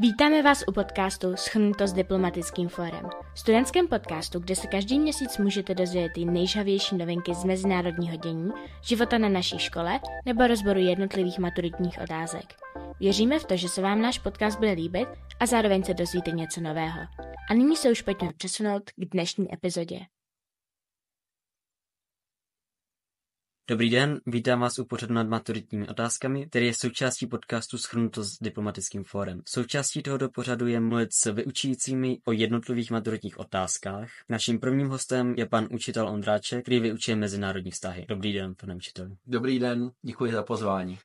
Vítáme vás u podcastu Schrnuto s diplomatickým fórem. Studentském podcastu, kde se každý měsíc můžete dozvědět ty nejžavější novinky z mezinárodního dění, života na naší škole nebo rozboru jednotlivých maturitních otázek. Věříme v to, že se vám náš podcast bude líbit a zároveň se dozvíte něco nového. A nyní se už pojďme přesunout k dnešní epizodě. Dobrý den, vítám vás u pořadu nad maturitními otázkami, který je součástí podcastu Schrnuto s diplomatickým fórem. Součástí tohoto pořadu je mluvit s vyučujícími o jednotlivých maturitních otázkách. Naším prvním hostem je pan učitel Ondráček, který vyučuje mezinárodní vztahy. Dobrý den, pane učiteli. Dobrý den, děkuji za pozvání.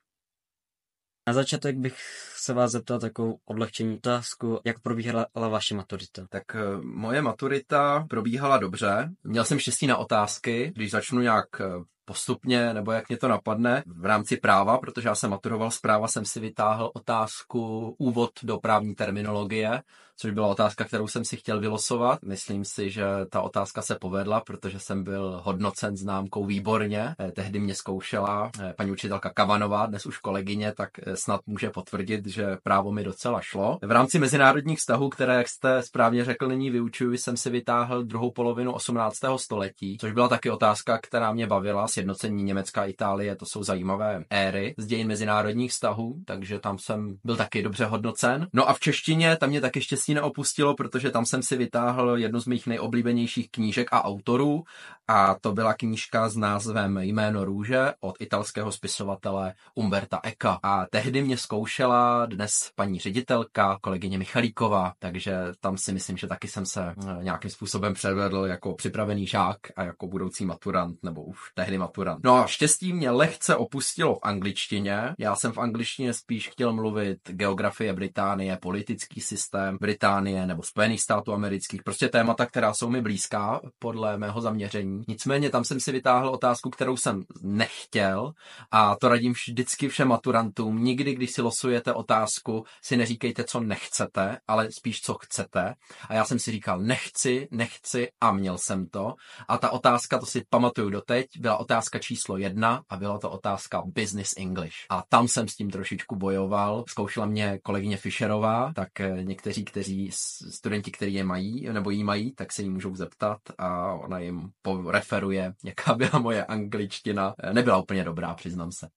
Na začátek bych se vás zeptal takovou odlehčení otázku, jak probíhala vaše maturita? Tak eh, moje maturita probíhala dobře. Měl jsem štěstí na otázky, když začnu nějak eh, postupně, nebo jak mě to napadne, v rámci práva, protože já jsem maturoval z práva, jsem si vytáhl otázku úvod do právní terminologie, což byla otázka, kterou jsem si chtěl vylosovat. Myslím si, že ta otázka se povedla, protože jsem byl hodnocen známkou výborně. Eh, tehdy mě zkoušela eh, paní učitelka Kavanová, dnes už kolegyně, tak eh, snad může potvrdit, že právo mi docela šlo. V rámci mezinárodních vztahů, které, jak jste správně řekl, nyní vyučuji, jsem si vytáhl druhou polovinu 18. století, což byla taky otázka, která mě bavila. Sjednocení Německa a Itálie, to jsou zajímavé éry z dějin mezinárodních vztahů, takže tam jsem byl taky dobře hodnocen. No a v češtině tam mě taky štěstí neopustilo, protože tam jsem si vytáhl jednu z mých nejoblíbenějších knížek a autorů a to byla knížka s názvem Jméno růže od italského spisovatele Umberta Eka. A tehdy mě zkoušela dnes paní ředitelka, kolegyně Michalíková, takže tam si myslím, že taky jsem se eh, nějakým způsobem předvedl jako připravený žák a jako budoucí maturant, nebo už tehdy maturant. No a štěstí mě lehce opustilo v angličtině. Já jsem v angličtině spíš chtěl mluvit geografie Británie, politický systém Británie nebo Spojených států amerických, prostě témata, která jsou mi blízká podle mého zaměření. Nicméně tam jsem si vytáhl otázku, kterou jsem nechtěl a to radím vždycky všem maturantům. Nikdy, když si losujete otázku, si neříkejte, co nechcete, ale spíš, co chcete. A já jsem si říkal, nechci, nechci a měl jsem to. A ta otázka, to si pamatuju doteď, byla otázka číslo jedna a byla to otázka Business English. A tam jsem s tím trošičku bojoval. Zkoušela mě kolegyně Fischerová, tak eh, někteří, kteří studenti, kteří je mají nebo jí mají, tak se jí můžou zeptat a ona jim referuje, jaká byla moje angličtina. Nebyla úplně dobrá, přiznám se.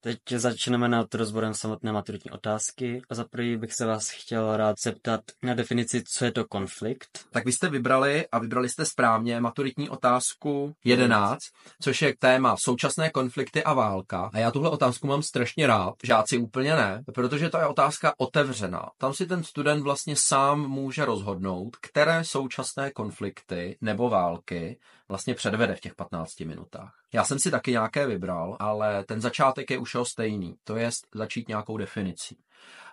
Teď začneme nad rozborem samotné maturitní otázky a za prvý bych se vás chtěl rád zeptat na definici, co je to konflikt. Tak vy jste vybrali a vybrali jste správně maturitní otázku 11, což je téma současné konflikty a válka. A já tuhle otázku mám strašně rád, žáci úplně ne, protože to je otázka otevřená. Tam si ten student vlastně sám může rozhodnout, které současné konflikty nebo války vlastně předvede v těch 15 minutách. Já jsem si taky nějaké vybral, ale ten začátek je už stejný, to je začít nějakou definicí.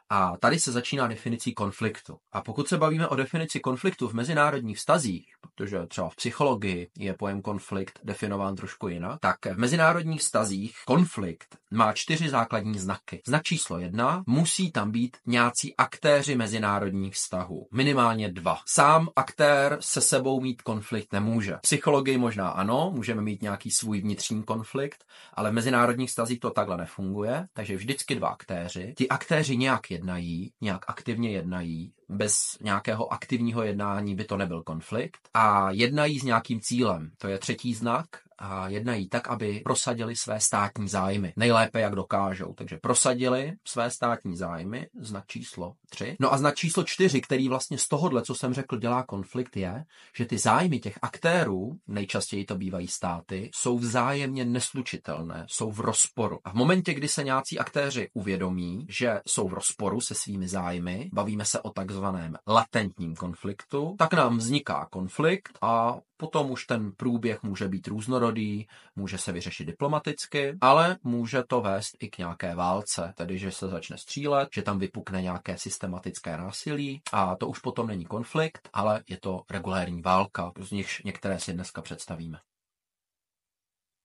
A tady se začíná definicí konfliktu. A pokud se bavíme o definici konfliktu v mezinárodních vztazích, protože třeba v psychologii je pojem konflikt definován trošku jinak, tak v mezinárodních vztazích konflikt má čtyři základní znaky. Znak číslo jedna, musí tam být nějací aktéři mezinárodních vztahů. Minimálně dva. Sám aktér se sebou mít konflikt nemůže. V psychologii možná ano, můžeme mít nějaký svůj vnitřní konflikt, ale v mezinárodních vztazích to takhle nefunguje, takže vždycky dva aktéři. Ti aktéři nějak jednají, nějak aktivně jednají, bez nějakého aktivního jednání by to nebyl konflikt a jednají s nějakým cílem. To je třetí znak a jednají tak, aby prosadili své státní zájmy. Nejlépe, jak dokážou. Takže prosadili své státní zájmy, znak číslo 3. No a znak číslo 4, který vlastně z tohohle, co jsem řekl, dělá konflikt, je, že ty zájmy těch aktérů, nejčastěji to bývají státy, jsou vzájemně neslučitelné, jsou v rozporu. A v momentě, kdy se nějací aktéři uvědomí, že jsou v rozporu se svými zájmy, bavíme se o takzvaném latentním konfliktu, tak nám vzniká konflikt a Potom už ten průběh může být různorodý, může se vyřešit diplomaticky, ale může to vést i k nějaké válce, tedy že se začne střílet, že tam vypukne nějaké systematické násilí a to už potom není konflikt, ale je to regulérní válka, z nichž některé si dneska představíme.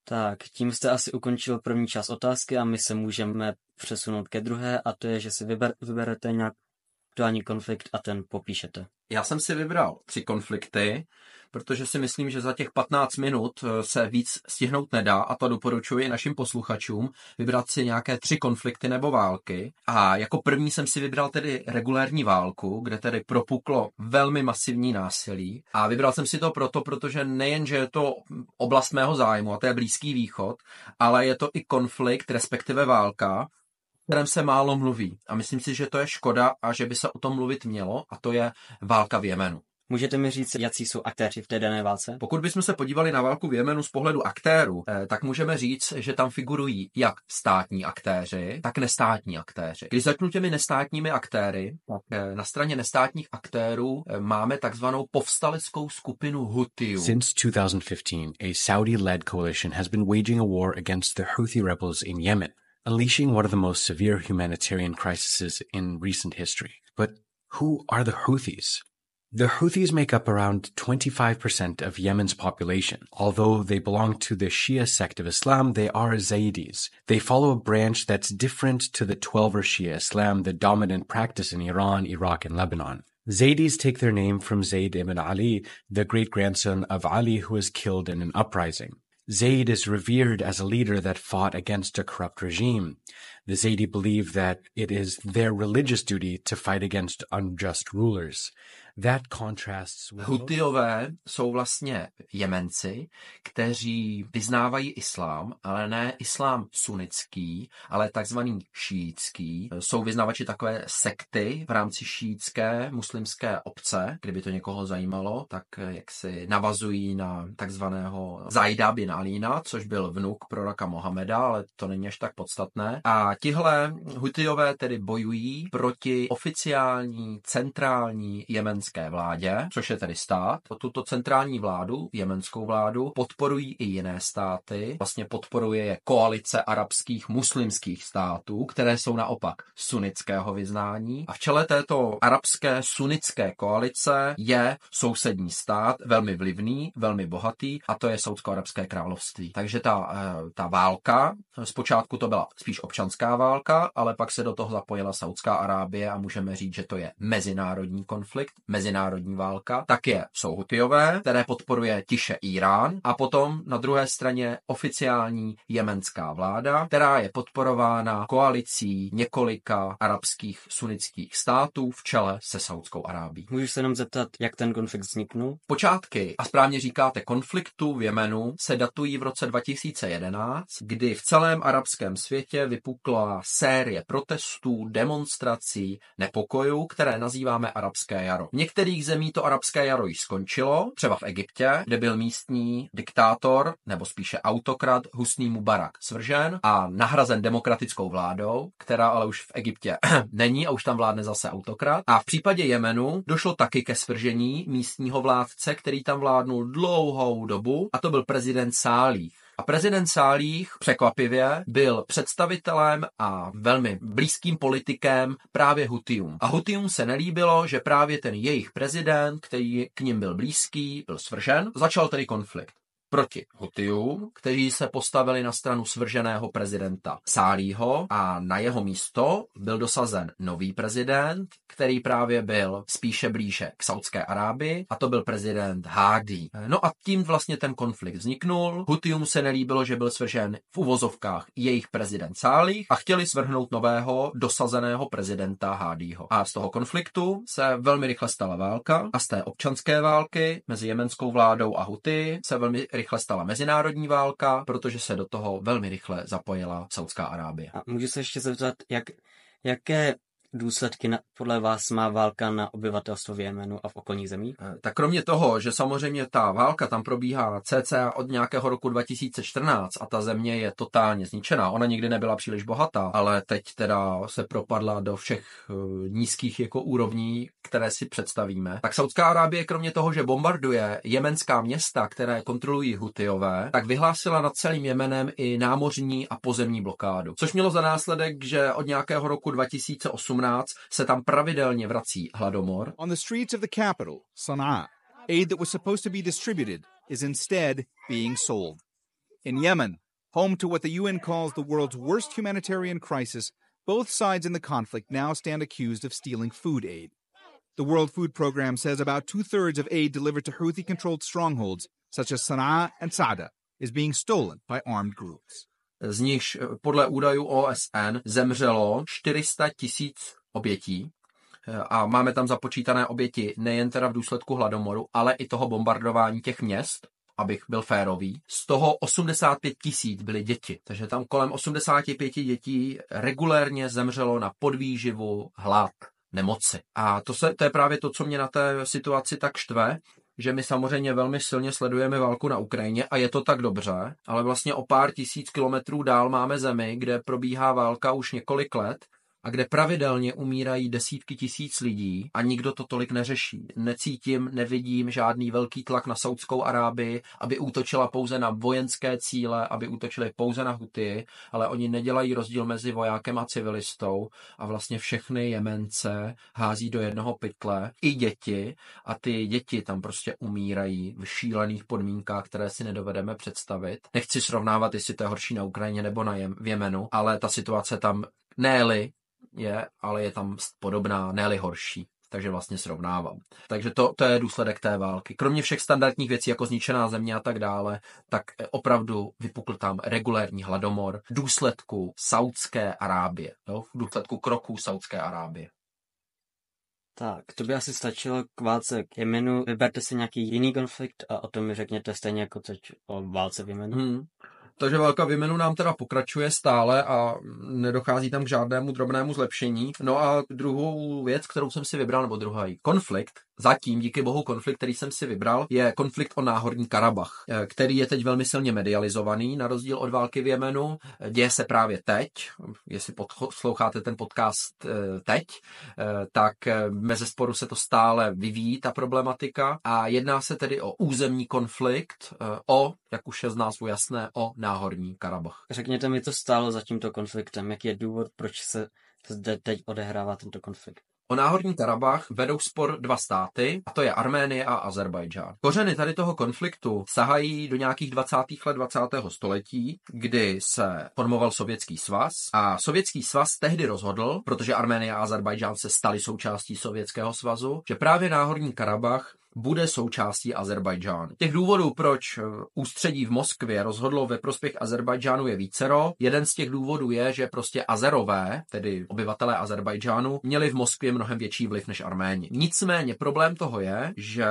Tak, tím jste asi ukončil první část otázky a my se můžeme přesunout ke druhé a to je, že si vyber, vyberete nějak aktuální konflikt a ten popíšete. Já jsem si vybral tři konflikty, protože si myslím, že za těch 15 minut eh, se víc stihnout nedá a to doporučuji našim posluchačům vybrat si nějaké tři konflikty nebo války. A jako první jsem si vybral tedy regulérní válku, kde tedy propuklo velmi masivní násilí. A vybral jsem si to proto, protože nejen, že je to oblast mého zájmu, a to je Blízký východ, ale je to i konflikt, respektive válka, kterém se málo mluví. A myslím si, že to je škoda a že by se o tom mluvit mělo, a to je válka v Jemenu. Můžete mi říct, jaký jsou aktéři v té dané válce? Pokud bychom se podívali na válku v Jemenu z pohledu aktérů, eh, tak můžeme říct, že tam figurují jak státní aktéři, tak nestátní aktéři. Když začnu těmi nestátními aktéry, tak eh, na straně nestátních aktérů eh, máme takzvanou povstaleckou skupinu Huthiů. Since 2015, a Saudi-led coalition has been waging a war against the Houthi rebels in Yemen, unleashing one of the most severe humanitarian crises in recent history. But who are the Houthis? The Houthis make up around 25% of Yemen's population. Although they belong to the Shia sect of Islam, they are Zaydis. They follow a branch that's different to the Twelver Shia Islam, the dominant practice in Iran, Iraq, and Lebanon. Zaydis take their name from Zayd ibn Ali, the great grandson of Ali who was killed in an uprising. Zayd is revered as a leader that fought against a corrupt regime. The Zaydi believe that it is their religious duty to fight against unjust rulers. Hutiové jsou vlastně Jemenci, kteří vyznávají islám, ale ne islám sunnický, ale takzvaný šítský. Jsou vyznavači takové sekty v rámci šítské muslimské obce, kdyby to někoho zajímalo, tak jak si navazují na takzvaného Zajda bin Alína, což byl vnuk proroka Mohameda, ale to není až tak podstatné. A tihle Hutiové tedy bojují proti oficiální centrální jemenské vládě, což je tedy stát. Tuto centrální vládu, jemenskou vládu, podporují i jiné státy. Vlastně podporuje je koalice arabských muslimských států, které jsou naopak sunnického vyznání. A v čele této arabské sunnické koalice je sousední stát, velmi vlivný, velmi bohatý, a to je Saudsko-arabské království. Takže ta, eh, ta válka, zpočátku to byla spíš občanská válka, ale pak se do toho zapojila Saudská Arábie a můžeme říct, že to je mezinárodní konflikt, mezinárodní válka. Tak je jsou Hutiové, které podporuje tiše Irán a potom na druhé straně oficiální jemenská vláda, která je podporována koalicí několika arabských sunnických států v čele se Saudskou Arábií. Můžu se jenom zeptat, jak ten konflikt vzniknul? Počátky, a správně říkáte, konfliktu v Jemenu se datují v roce 2011, kdy v celém arabském světě vypukla série protestů, demonstrací, nepokojů, které nazýváme arabské jaro. V některých zemí to arabské jaro již skončilo, třeba v Egyptě, kde byl místní diktátor, nebo spíše autokrat Husný Mubarak svržen a nahrazen demokratickou vládou, která ale už v Egyptě není a už tam vládne zase autokrat. A v případě Jemenu došlo taky ke svržení místního vládce, který tam vládnul dlouhou dobu, a to byl prezident Sálích. A prezident Sálích překvapivě byl představitelem a velmi blízkým politikem právě Hutium. A Hutium se nelíbilo, že právě ten jejich prezident, který k ním byl blízký, byl svržen, začal tedy konflikt proti Hutium, kteří se postavili na stranu svrženého prezidenta Sálího a na jeho místo byl dosazen nový prezident, který právě byl spíše blíže k Saudské Arábii a to byl prezident Hadi. No a tím vlastně ten konflikt vzniknul. Hutium se nelíbilo, že byl svržen v uvozovkách jejich prezident Sálích a chtěli svrhnout nového dosazeného prezidenta Hádího. A z toho konfliktu se velmi rychle stala válka a z té občanské války mezi jemenskou vládou a Huty se velmi rychle stala mezinárodní válka, protože se do toho velmi rychle zapojila Saudská Arábie. A můžu se ještě zeptat, jak, jaké důsledky na, podle vás má válka na obyvatelstvo v Jemenu a v okolních zemích? Tak kromě toho, že samozřejmě ta válka tam probíhá cca od nějakého roku 2014 a ta země je totálně zničená. Ona nikdy nebyla příliš bohatá, ale teď teda se propadla do všech uh, nízkých jako úrovní, které si představíme. Tak Saudská Arábie kromě toho, že bombarduje jemenská města, které kontrolují Hutiové, tak vyhlásila nad celým Jemenem i námořní a pozemní blokádu. Což mělo za následek, že od nějakého roku 2008 2018 se tam pravidelně vrací hladomor. On the streets of the capital, Sana'a, aid that was supposed to be distributed is instead being sold. In Yemen, home to what the UN calls the world's worst humanitarian crisis, Both sides in the conflict now stand accused of stealing food aid. The World Food Program says about two thirds of aid delivered to Houthi controlled strongholds, such as Sana'a and Sada, is being stolen by armed groups. Z nichž eh, podle údajů OSN zemřelo 400 tisíc obětí eh, a máme tam započítané oběti nejen teda v důsledku hladomoru, ale i toho bombardování těch měst, abych byl férový. Z toho 85 tisíc byly děti, takže tam kolem 85 dětí regulérně zemřelo na podvýživu, hlad, nemoci. A to, se, to je právě to, co mě na té situaci tak štve, že my samozřejmě velmi silně sledujeme válku na Ukrajině a je to tak dobře, ale vlastně o pár tisíc kilometrů dál máme zemi, kde probíhá válka už několik let a kde pravidelně umírají desítky tisíc lidí a nikdo to tolik neřeší. Necítím, nevidím žádný velký tlak na Saudskou Arábii, aby útočila pouze na vojenské cíle, aby útočili pouze na Huty, ale oni nedělají rozdíl mezi vojákem a civilistou a vlastně všechny Jemence hází do jednoho pytle, i děti a ty děti tam prostě umírají v šílených podmínkách, které si nedovedeme představit. Nechci srovnávat, jestli to je horší na Ukrajině nebo na Jem- v Jemenu, ale ta situace tam ne je, ale je tam podobná, ne horší takže vlastně srovnávám. Takže to, to je důsledek té války. Kromě všech standardních věcí, jako zničená země a tak dále, tak opravdu vypukl tam regulérní hladomor v důsledku Saudské Arábie, jo? v důsledku kroků Saudské Arábie. Tak, to by asi stačilo k válce k Jemenu. Vyberte si nějaký jiný konflikt a o tom mi řekněte stejně jako teď o válce v Jemenu. Hmm. Takže válka v nám teda pokračuje stále a nedochází tam k žádnému drobnému zlepšení. No a druhou věc, kterou jsem si vybral, nebo druhý konflikt, zatím díky bohu konflikt, který jsem si vybral, je konflikt o náhorní Karabach, eh, který je teď velmi silně medializovaný, na rozdíl od války v Jemenu. Děje se právě teď, jestli posloucháte ten podcast eh, teď, eh, tak mezi sporu se to stále vyvíjí, ta problematika, a jedná se tedy o územní konflikt, o, jak už je z názvu jasné, o náhorní Karabach. Řekněte mi, co stálo za tímto konfliktem, jaký je důvod, proč se zde teď odehrává tento konflikt. O náhorní Karabach vedou spor dva státy, a to je Arménie a Azerbajdžán. Kořeny tady toho konfliktu sahají do nějakých 20. let 20. století, kdy se formoval Sovětský svaz a Sovětský svaz tehdy rozhodl, protože Arménie a Azerbajdžán se staly součástí Sovětského svazu, že právě náhorní Karabach bude součástí Azerbajdžánu. Těch důvodů, proč eh, ústředí v Moskvě rozhodlo ve prospěch Azerbajdžánu je vícero. Jeden z těch důvodů je, že prostě Azerové, tedy obyvatelé Azerbajdžánu, měli v Moskvě mnohem větší vliv než Arméni. Nicméně problém toho je, že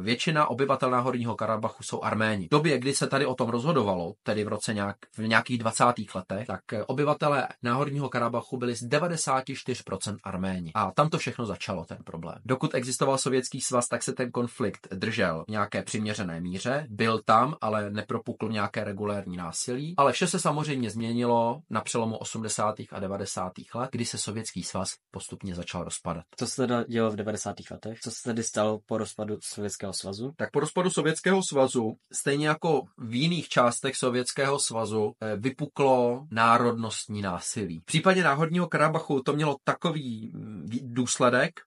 většina obyvatel Náhorního Karabachu jsou Arméni. V době, kdy se tady o tom rozhodovalo, tedy v roce nějak, v nějakých 20. letech, tak eh, obyvatelé Náhorního Karabachu byli z 94% Arméni. A tam to všechno začalo, ten problém. Dokud existoval Sovětský svaz, tak se ten konflikt držel v nějaké přiměřené míře, byl tam, ale nepropukl nějaké regulérní násilí. Ale vše se samozřejmě změnilo na přelomu 80. a 90. let, kdy se Sovětský svaz postupně začal rozpadat. Co se teda dělo v 90. letech? Co se tedy stalo po rozpadu Sovětského svazu? Tak po rozpadu Sovětského svazu, stejně jako v jiných částech Sovětského svazu, eh, vypuklo národnostní násilí. V případě náhodního Karabachu to mělo takový mm, důsledek,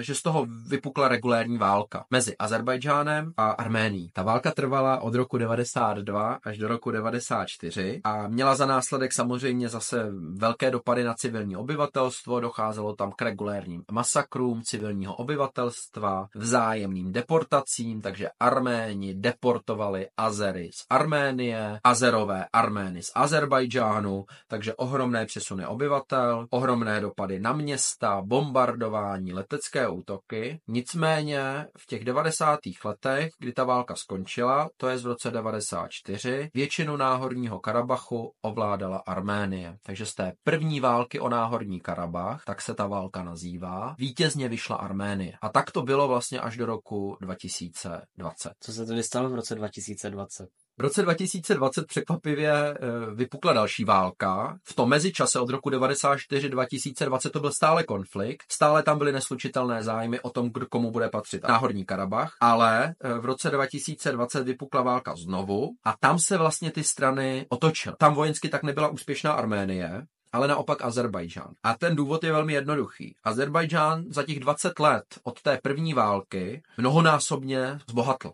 že z toho vypukla regulérní válka mezi Azerbajdžánem a Arménií. Ta válka trvala od roku 92 až do roku 94 a měla za následek samozřejmě zase velké dopady na civilní obyvatelstvo, docházelo tam k regulérním masakrům civilního obyvatelstva, vzájemným deportacím, takže Arméni deportovali Azery z Arménie, Azerové Armény z Azerbajdžánu, takže ohromné přesuny obyvatel, ohromné dopady na města, bombardování, letecké teroristické útoky, nicméně v těch 90. letech, kdy ta válka skončila, to je z roce 94, většinu náhorního Karabachu ovládala Arménie. Takže z té první války o náhorní Karabach, tak se ta válka nazývá, vítězně vyšla Arménie. A tak to bylo vlastně až do roku 2020. Co se tedy stalo v roce 2020? V roce 2020 překvapivě eh, vypukla další válka. V tom mezičase od roku 94-2020 to byl stále konflikt. Stále tam byly neslučitelné zájmy o tom, kdo komu bude patřit Náhorní Karabach. Ale eh, v roce 2020 vypukla válka znovu a tam se vlastně ty strany otočily. Tam vojensky tak nebyla úspěšná Arménie, ale naopak Azerbajdžán. A ten důvod je velmi jednoduchý. Azerbajdžán za těch 20 let od té první války mnohonásobně zbohatl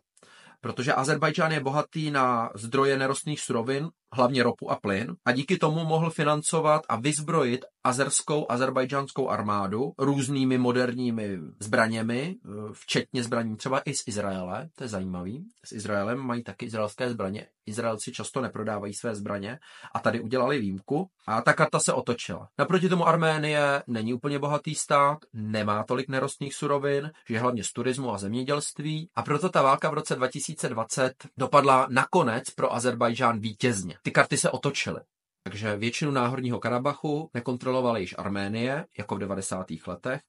protože Azerbajdžán je bohatý na zdroje nerostných surovin, hlavně ropu a plyn, a díky tomu mohl financovat a vyzbrojit azerskou, azerbajdžánskou armádu různými moderními zbraněmi, eh, včetně zbraní třeba i z Izraele, to je zajímavý. S Izraelem mají taky izraelské zbraně. Izraelci často neprodávají své zbraně a tady udělali výjimku a ta karta se otočila. Naproti tomu Arménie není úplně bohatý stát, nemá tolik nerostných surovin, že hlavně z turismu a zemědělství a proto ta válka v roce 2020 dopadla nakonec pro Azerbajdžán vítězně. Ty karty se otočily. Takže většinu náhorního Karabachu nekontrolovala již Arménie, jako v 90. letech,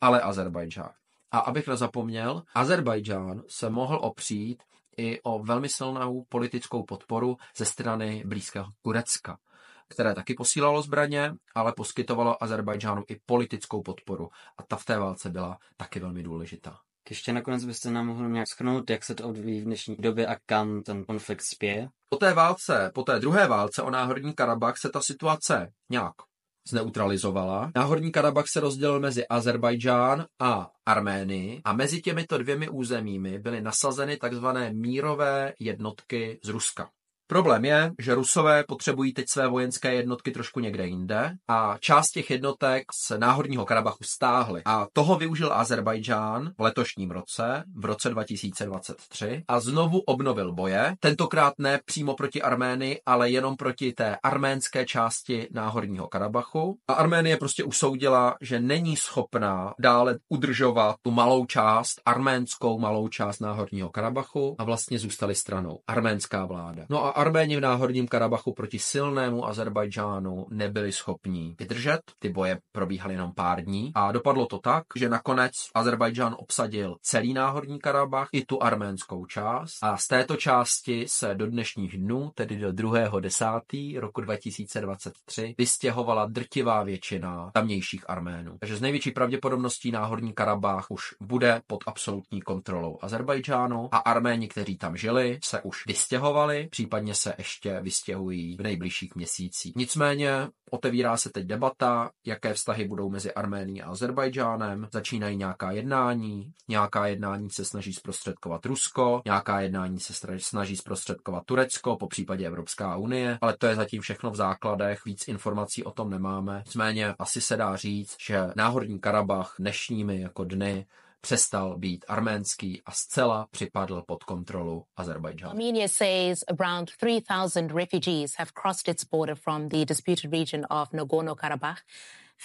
ale Azerbajdžán. A abych nezapomněl, Azerbajdžán se mohl opřít i o velmi silnou politickou podporu ze strany blízkého Turecka, které taky posílalo zbraně, ale poskytovalo Azerbajdžánu i politickou podporu. A ta v té válce byla taky velmi důležitá. Ještě nakonec byste nám mohl nějak schrnout, jak se to odvíjí v dnešní době a kam ten konflikt spěje? Po té válce, po té druhé válce o náhorní Karabach se ta situace nějak zneutralizovala. Náhorní Karabach se rozdělil mezi Azerbajdžán a Arménii a mezi těmito dvěmi územími byly nasazeny takzvané mírové jednotky z Ruska. Problém je, že Rusové potřebují teď své vojenské jednotky trošku někde jinde a část těch jednotek z náhorního Karabachu stáhly. A toho využil Azerbajdžán v letošním roce, v roce 2023 a znovu obnovil boje, tentokrát ne přímo proti Arménii, ale jenom proti té arménské části náhorního Karabachu. A Arménie prostě usoudila, že není schopná dále udržovat tu malou část, arménskou malou část náhorního Karabachu a vlastně zůstali stranou. Arménská vláda. No a Arméni v náhorním Karabachu proti silnému Azerbajdžánu nebyli schopní vydržet. Ty boje probíhaly jenom pár dní a dopadlo to tak, že nakonec Azerbajdžán obsadil celý náhorní Karabach i tu arménskou část a z této části se do dnešních dnů, tedy do 2.10. roku 2023, vystěhovala drtivá většina tamnějších Arménů. Takže z největší pravděpodobností náhorní Karabach už bude pod absolutní kontrolou Azerbajdžánu a Arméni, kteří tam žili, se už vystěhovali, případně se ještě vystěhují v nejbližších měsících. Nicméně otevírá se teď debata, jaké vztahy budou mezi Arménií a Azerbajdžánem. Začínají nějaká jednání, nějaká jednání se snaží zprostředkovat Rusko, nějaká jednání se snaží zprostředkovat Turecko, po případě Evropská unie, ale to je zatím všechno v základech, víc informací o tom nemáme. Nicméně asi se dá říct, že náhorní Karabach dnešními jako dny přestal být arménský a zcela připadl pod kontrolu Azerbajdžánu. Armenia says around 3,000 refugees have crossed its border from the disputed region of Nagorno-Karabakh.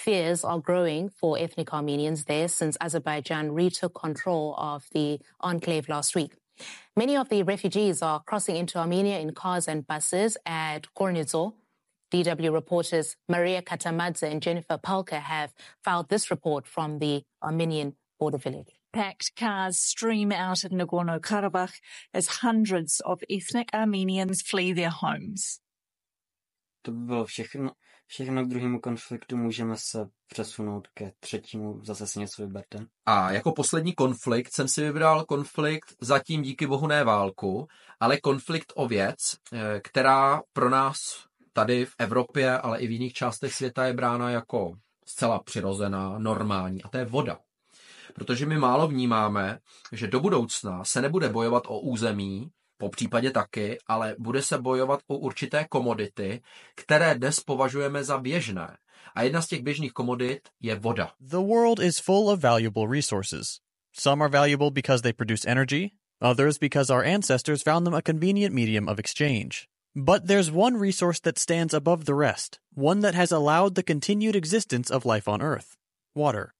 Fears are growing for ethnic Armenians there since Azerbaijan retook control of the enclave last week. Many of the refugees are crossing into Armenia in cars and buses at Kornizor. DW reporters Maria Katamadze and Jennifer Palka have filed this report from the Armenian border village. Packed cars stream out of Nagorno Karabakh as hundreds of ethnic Armenians flee their homes. To by bylo všechno. Všechno k druhému konfliktu můžeme se přesunout ke třetímu, zase si něco vyberte. A jako poslední konflikt jsem si vybral konflikt zatím díky bohu ne válku, ale konflikt o věc, eh, která pro nás tady v Evropě, ale i v jiných částech světa je brána jako zcela přirozená, normální, a to je voda protože my málo vnímáme, že do budoucna se nebude bojovat o území, po případě taky, ale bude se bojovat o určité komodity, které dnes považujeme za běžné. A jedna z těch běžných komodit je voda. The world is full of valuable resources. Some are valuable because they produce energy, others because our ancestors found them a convenient medium of exchange. But there's one resource that stands above the rest, one that has allowed the continued existence of life on Earth water.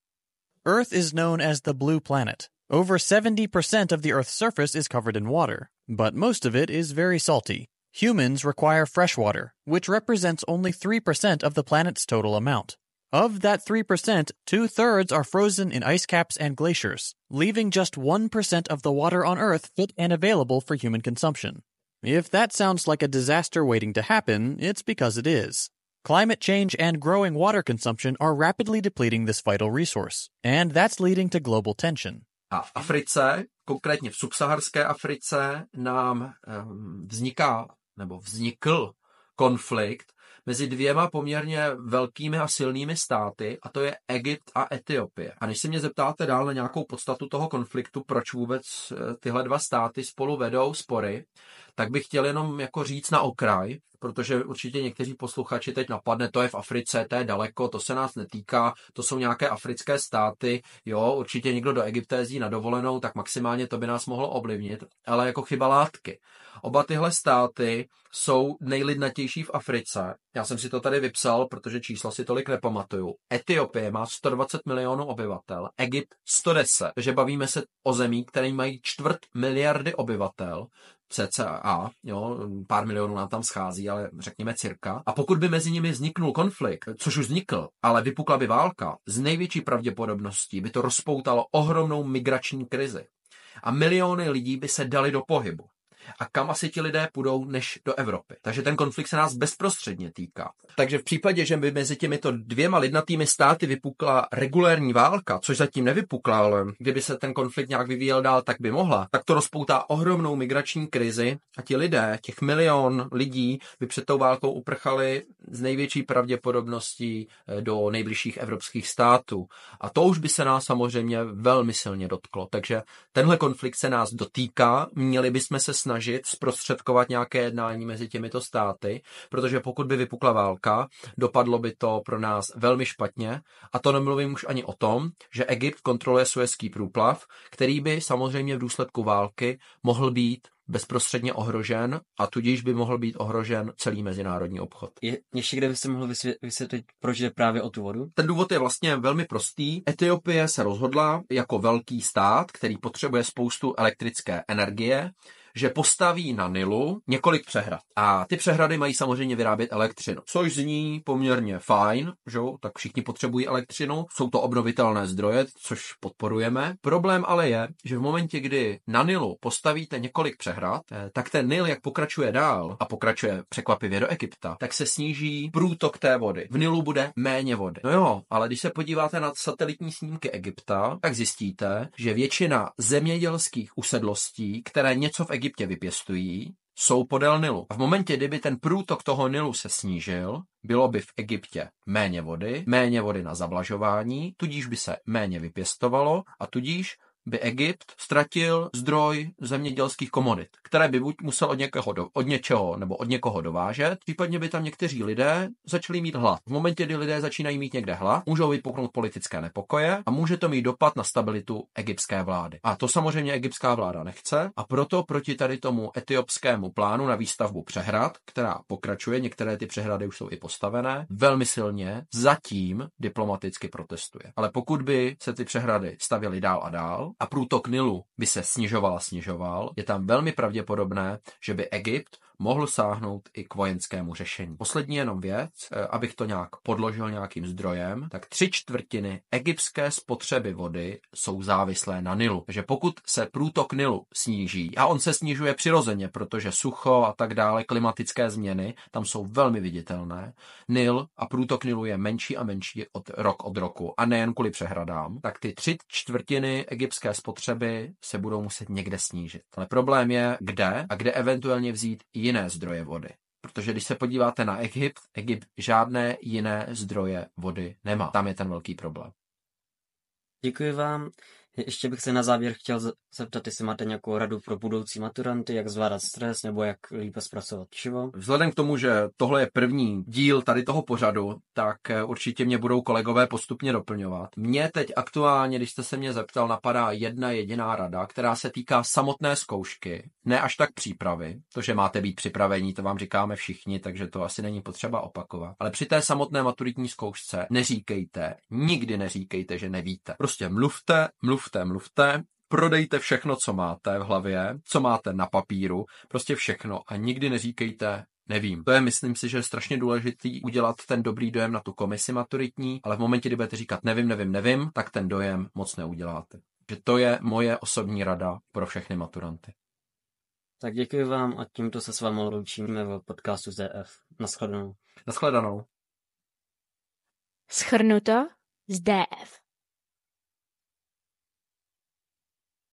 Earth is known as the blue planet. Over 70% of the Earth's surface is covered in water, but most of it is very salty. Humans require fresh water, which represents only 3% of the planet's total amount. Of that 3%, two thirds are frozen in ice caps and glaciers, leaving just 1% of the water on Earth fit and available for human consumption. If that sounds like a disaster waiting to happen, it's because it is. Climate change and growing water consumption are rapidly depleting this vital resource, and that's leading to global tension. A v Africe, konkrétně v subsaharské Africe, nám um, vzniká nebo vznikl konflikt mezi dvěma poměrně velkými a silnými státy, a to je Egypt a Etiopie. A než se mě zeptáte dál na nějakou podstatu toho konfliktu, proč vůbec eh, tyhle dva státy spolu vedou spory, tak bych chtěl jenom jako říct na okraj, protože určitě někteří posluchači teď napadne, to je v Africe, to je daleko, to se nás netýká, to jsou nějaké africké státy, jo, určitě někdo do Egypta jezdí na dovolenou, tak maximálně to by nás mohlo ovlivnit, ale jako chyba látky. Oba tyhle státy jsou nejlidnatější v Africe. Já jsem si to tady vypsal, protože čísla si tolik nepamatuju. Etiopie má 120 milionů obyvatel, Egypt 110. Takže bavíme se o zemí, které mají čtvrt miliardy obyvatel cca, jo, pár milionů nám tam schází, ale řekněme cirka. A pokud by mezi nimi vzniknul konflikt, což už vznikl, ale vypukla by válka, z největší pravděpodobností by to rozpoutalo ohromnou migrační krizi. A miliony lidí by se dali do pohybu a kam asi ti lidé půjdou než do Evropy. Takže ten konflikt se nás bezprostředně týká. Takže v případě, že by mezi těmito dvěma lidnatými státy vypukla regulérní válka, což zatím nevypukla, ale kdyby se ten konflikt nějak vyvíjel dál, tak by mohla, tak to rozpoutá ohromnou migrační krizi a ti lidé, těch milion lidí, by před tou válkou uprchali z největší pravděpodobností eh, do nejbližších evropských států. A to už by se nás samozřejmě velmi silně dotklo. Takže tenhle konflikt se nás dotýká, měli bychom se snažit snažit zprostředkovat nějaké jednání mezi těmito státy, protože pokud by vypukla válka, dopadlo by to pro nás velmi špatně. A to nemluvím už ani o tom, že Egypt kontroluje Suezký průplav, který by samozřejmě v důsledku války mohl být bezprostředně ohrožen a tudíž by mohl být ohrožen celý mezinárodní obchod. Je, ještě kde by se mohl vysvětlit, proč jde právě o tu vodu? Ten důvod je vlastně velmi prostý. Etiopie se rozhodla jako velký stát, který potřebuje spoustu elektrické energie, že postaví na Nilu několik přehrad. A ty přehrady mají samozřejmě vyrábět elektřinu, což zní poměrně fajn, že tak všichni potřebují elektřinu, jsou to obnovitelné zdroje, což podporujeme. Problém ale je, že v momentě, kdy na Nilu postavíte několik přehrad, eh, tak ten Nil, jak pokračuje dál a pokračuje překvapivě do Egypta, tak se sníží průtok té vody. V Nilu bude méně vody. No jo, ale když se podíváte na satelitní snímky Egypta, tak zjistíte, že většina zemědělských usedlostí, které něco v Egyptě Egyptě vypěstují, jsou podél Nilu. A v momentě, kdyby ten průtok toho Nilu se snížil, bylo by v Egyptě méně vody, méně vody na zavlažování, tudíž by se méně vypěstovalo a tudíž by Egypt ztratil zdroj zemědělských komodit, které by buď musel od, někoho do, od něčeho nebo od někoho dovážet, případně by tam někteří lidé začali mít hlad. V momentě, kdy lidé začínají mít někde hlad, můžou vypuknout politické nepokoje a může to mít dopad na stabilitu egyptské vlády. A to samozřejmě egyptská vláda nechce a proto proti tady tomu etiopskému plánu na výstavbu přehrad, která pokračuje, některé ty přehrady už jsou i postavené, velmi silně zatím diplomaticky protestuje. Ale pokud by se ty přehrady stavěly dál a dál, a průtok Nilu by se snižoval a snižoval, je tam velmi pravděpodobné, že by Egypt mohl sáhnout i k vojenskému řešení. Poslední jenom věc, eh, abych to nějak podložil nějakým zdrojem, tak tři čtvrtiny egyptské spotřeby vody jsou závislé na Nilu. Takže pokud se průtok Nilu sníží, a on se snižuje přirozeně, protože sucho a tak dále, klimatické změny tam jsou velmi viditelné, Nil a průtok Nilu je menší a menší od rok od roku a nejen kvůli přehradám, tak ty tři čtvrtiny egyptské spotřeby se budou muset někde snížit. Ale problém je, kde a kde eventuálně vzít jiné zdroje vody. Protože když se podíváte na Egypt, Egypt žádné jiné zdroje vody nemá. Tam je ten velký problém. Děkuji vám. Ještě bych se na závěr chtěl zeptat, jestli máte nějakou radu pro budoucí maturanty, jak zvládat stres nebo jak lépe zpracovat čivo. Vzhledem k tomu, že tohle je první díl tady toho pořadu, tak eh, určitě mě budou kolegové postupně doplňovat. Mně teď aktuálně, když jste se mě zeptal, napadá jedna jediná rada, která se týká samotné zkoušky, ne až tak přípravy. To, že máte být připravení, to vám říkáme všichni, takže to asi není potřeba opakovat. Ale při té samotné maturitní zkoušce neříkejte, nikdy neříkejte, že nevíte. Prostě mluvte, mluvte, mluvte, prodejte všechno, co máte v hlavě, co máte na papíru, prostě všechno a nikdy neříkejte, Nevím. To je, myslím si, že je strašně důležitý udělat ten dobrý dojem na tu komisi maturitní, ale v momentě, kdy budete říkat nevím, nevím, nevím, tak ten dojem moc neuděláte. Že to je moje osobní rada pro všechny maturanty. Tak děkuji vám a tímto se s vámi loučíme v podcastu ZDF. Naschledanou. Naschledanou. Schrnuto z DF.